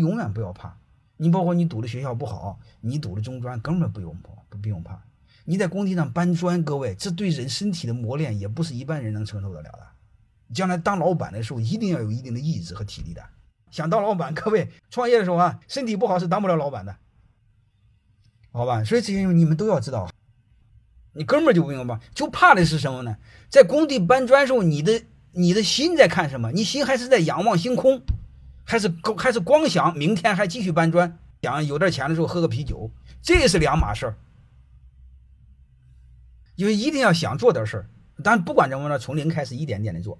永远不要怕。你包括你读的学校不好，你读的中专根本不用怕，不不用怕。你在工地上搬砖，各位，这对人身体的磨练也不是一般人能承受得了的。将来当老板的时候，一定要有一定的意志和体力的。想当老板，各位创业的时候啊，身体不好是当不了老板的，好吧？所以这些你们都要知道。你哥们儿就不用怕，就怕的是什么呢？在工地搬砖时候，你的你的心在看什么？你心还是在仰望星空，还是光还是光想明天还继续搬砖？想有点钱的时候喝个啤酒，这是两码事儿。因为一定要想做点事儿，但不管怎么着，从零开始，一点点的做。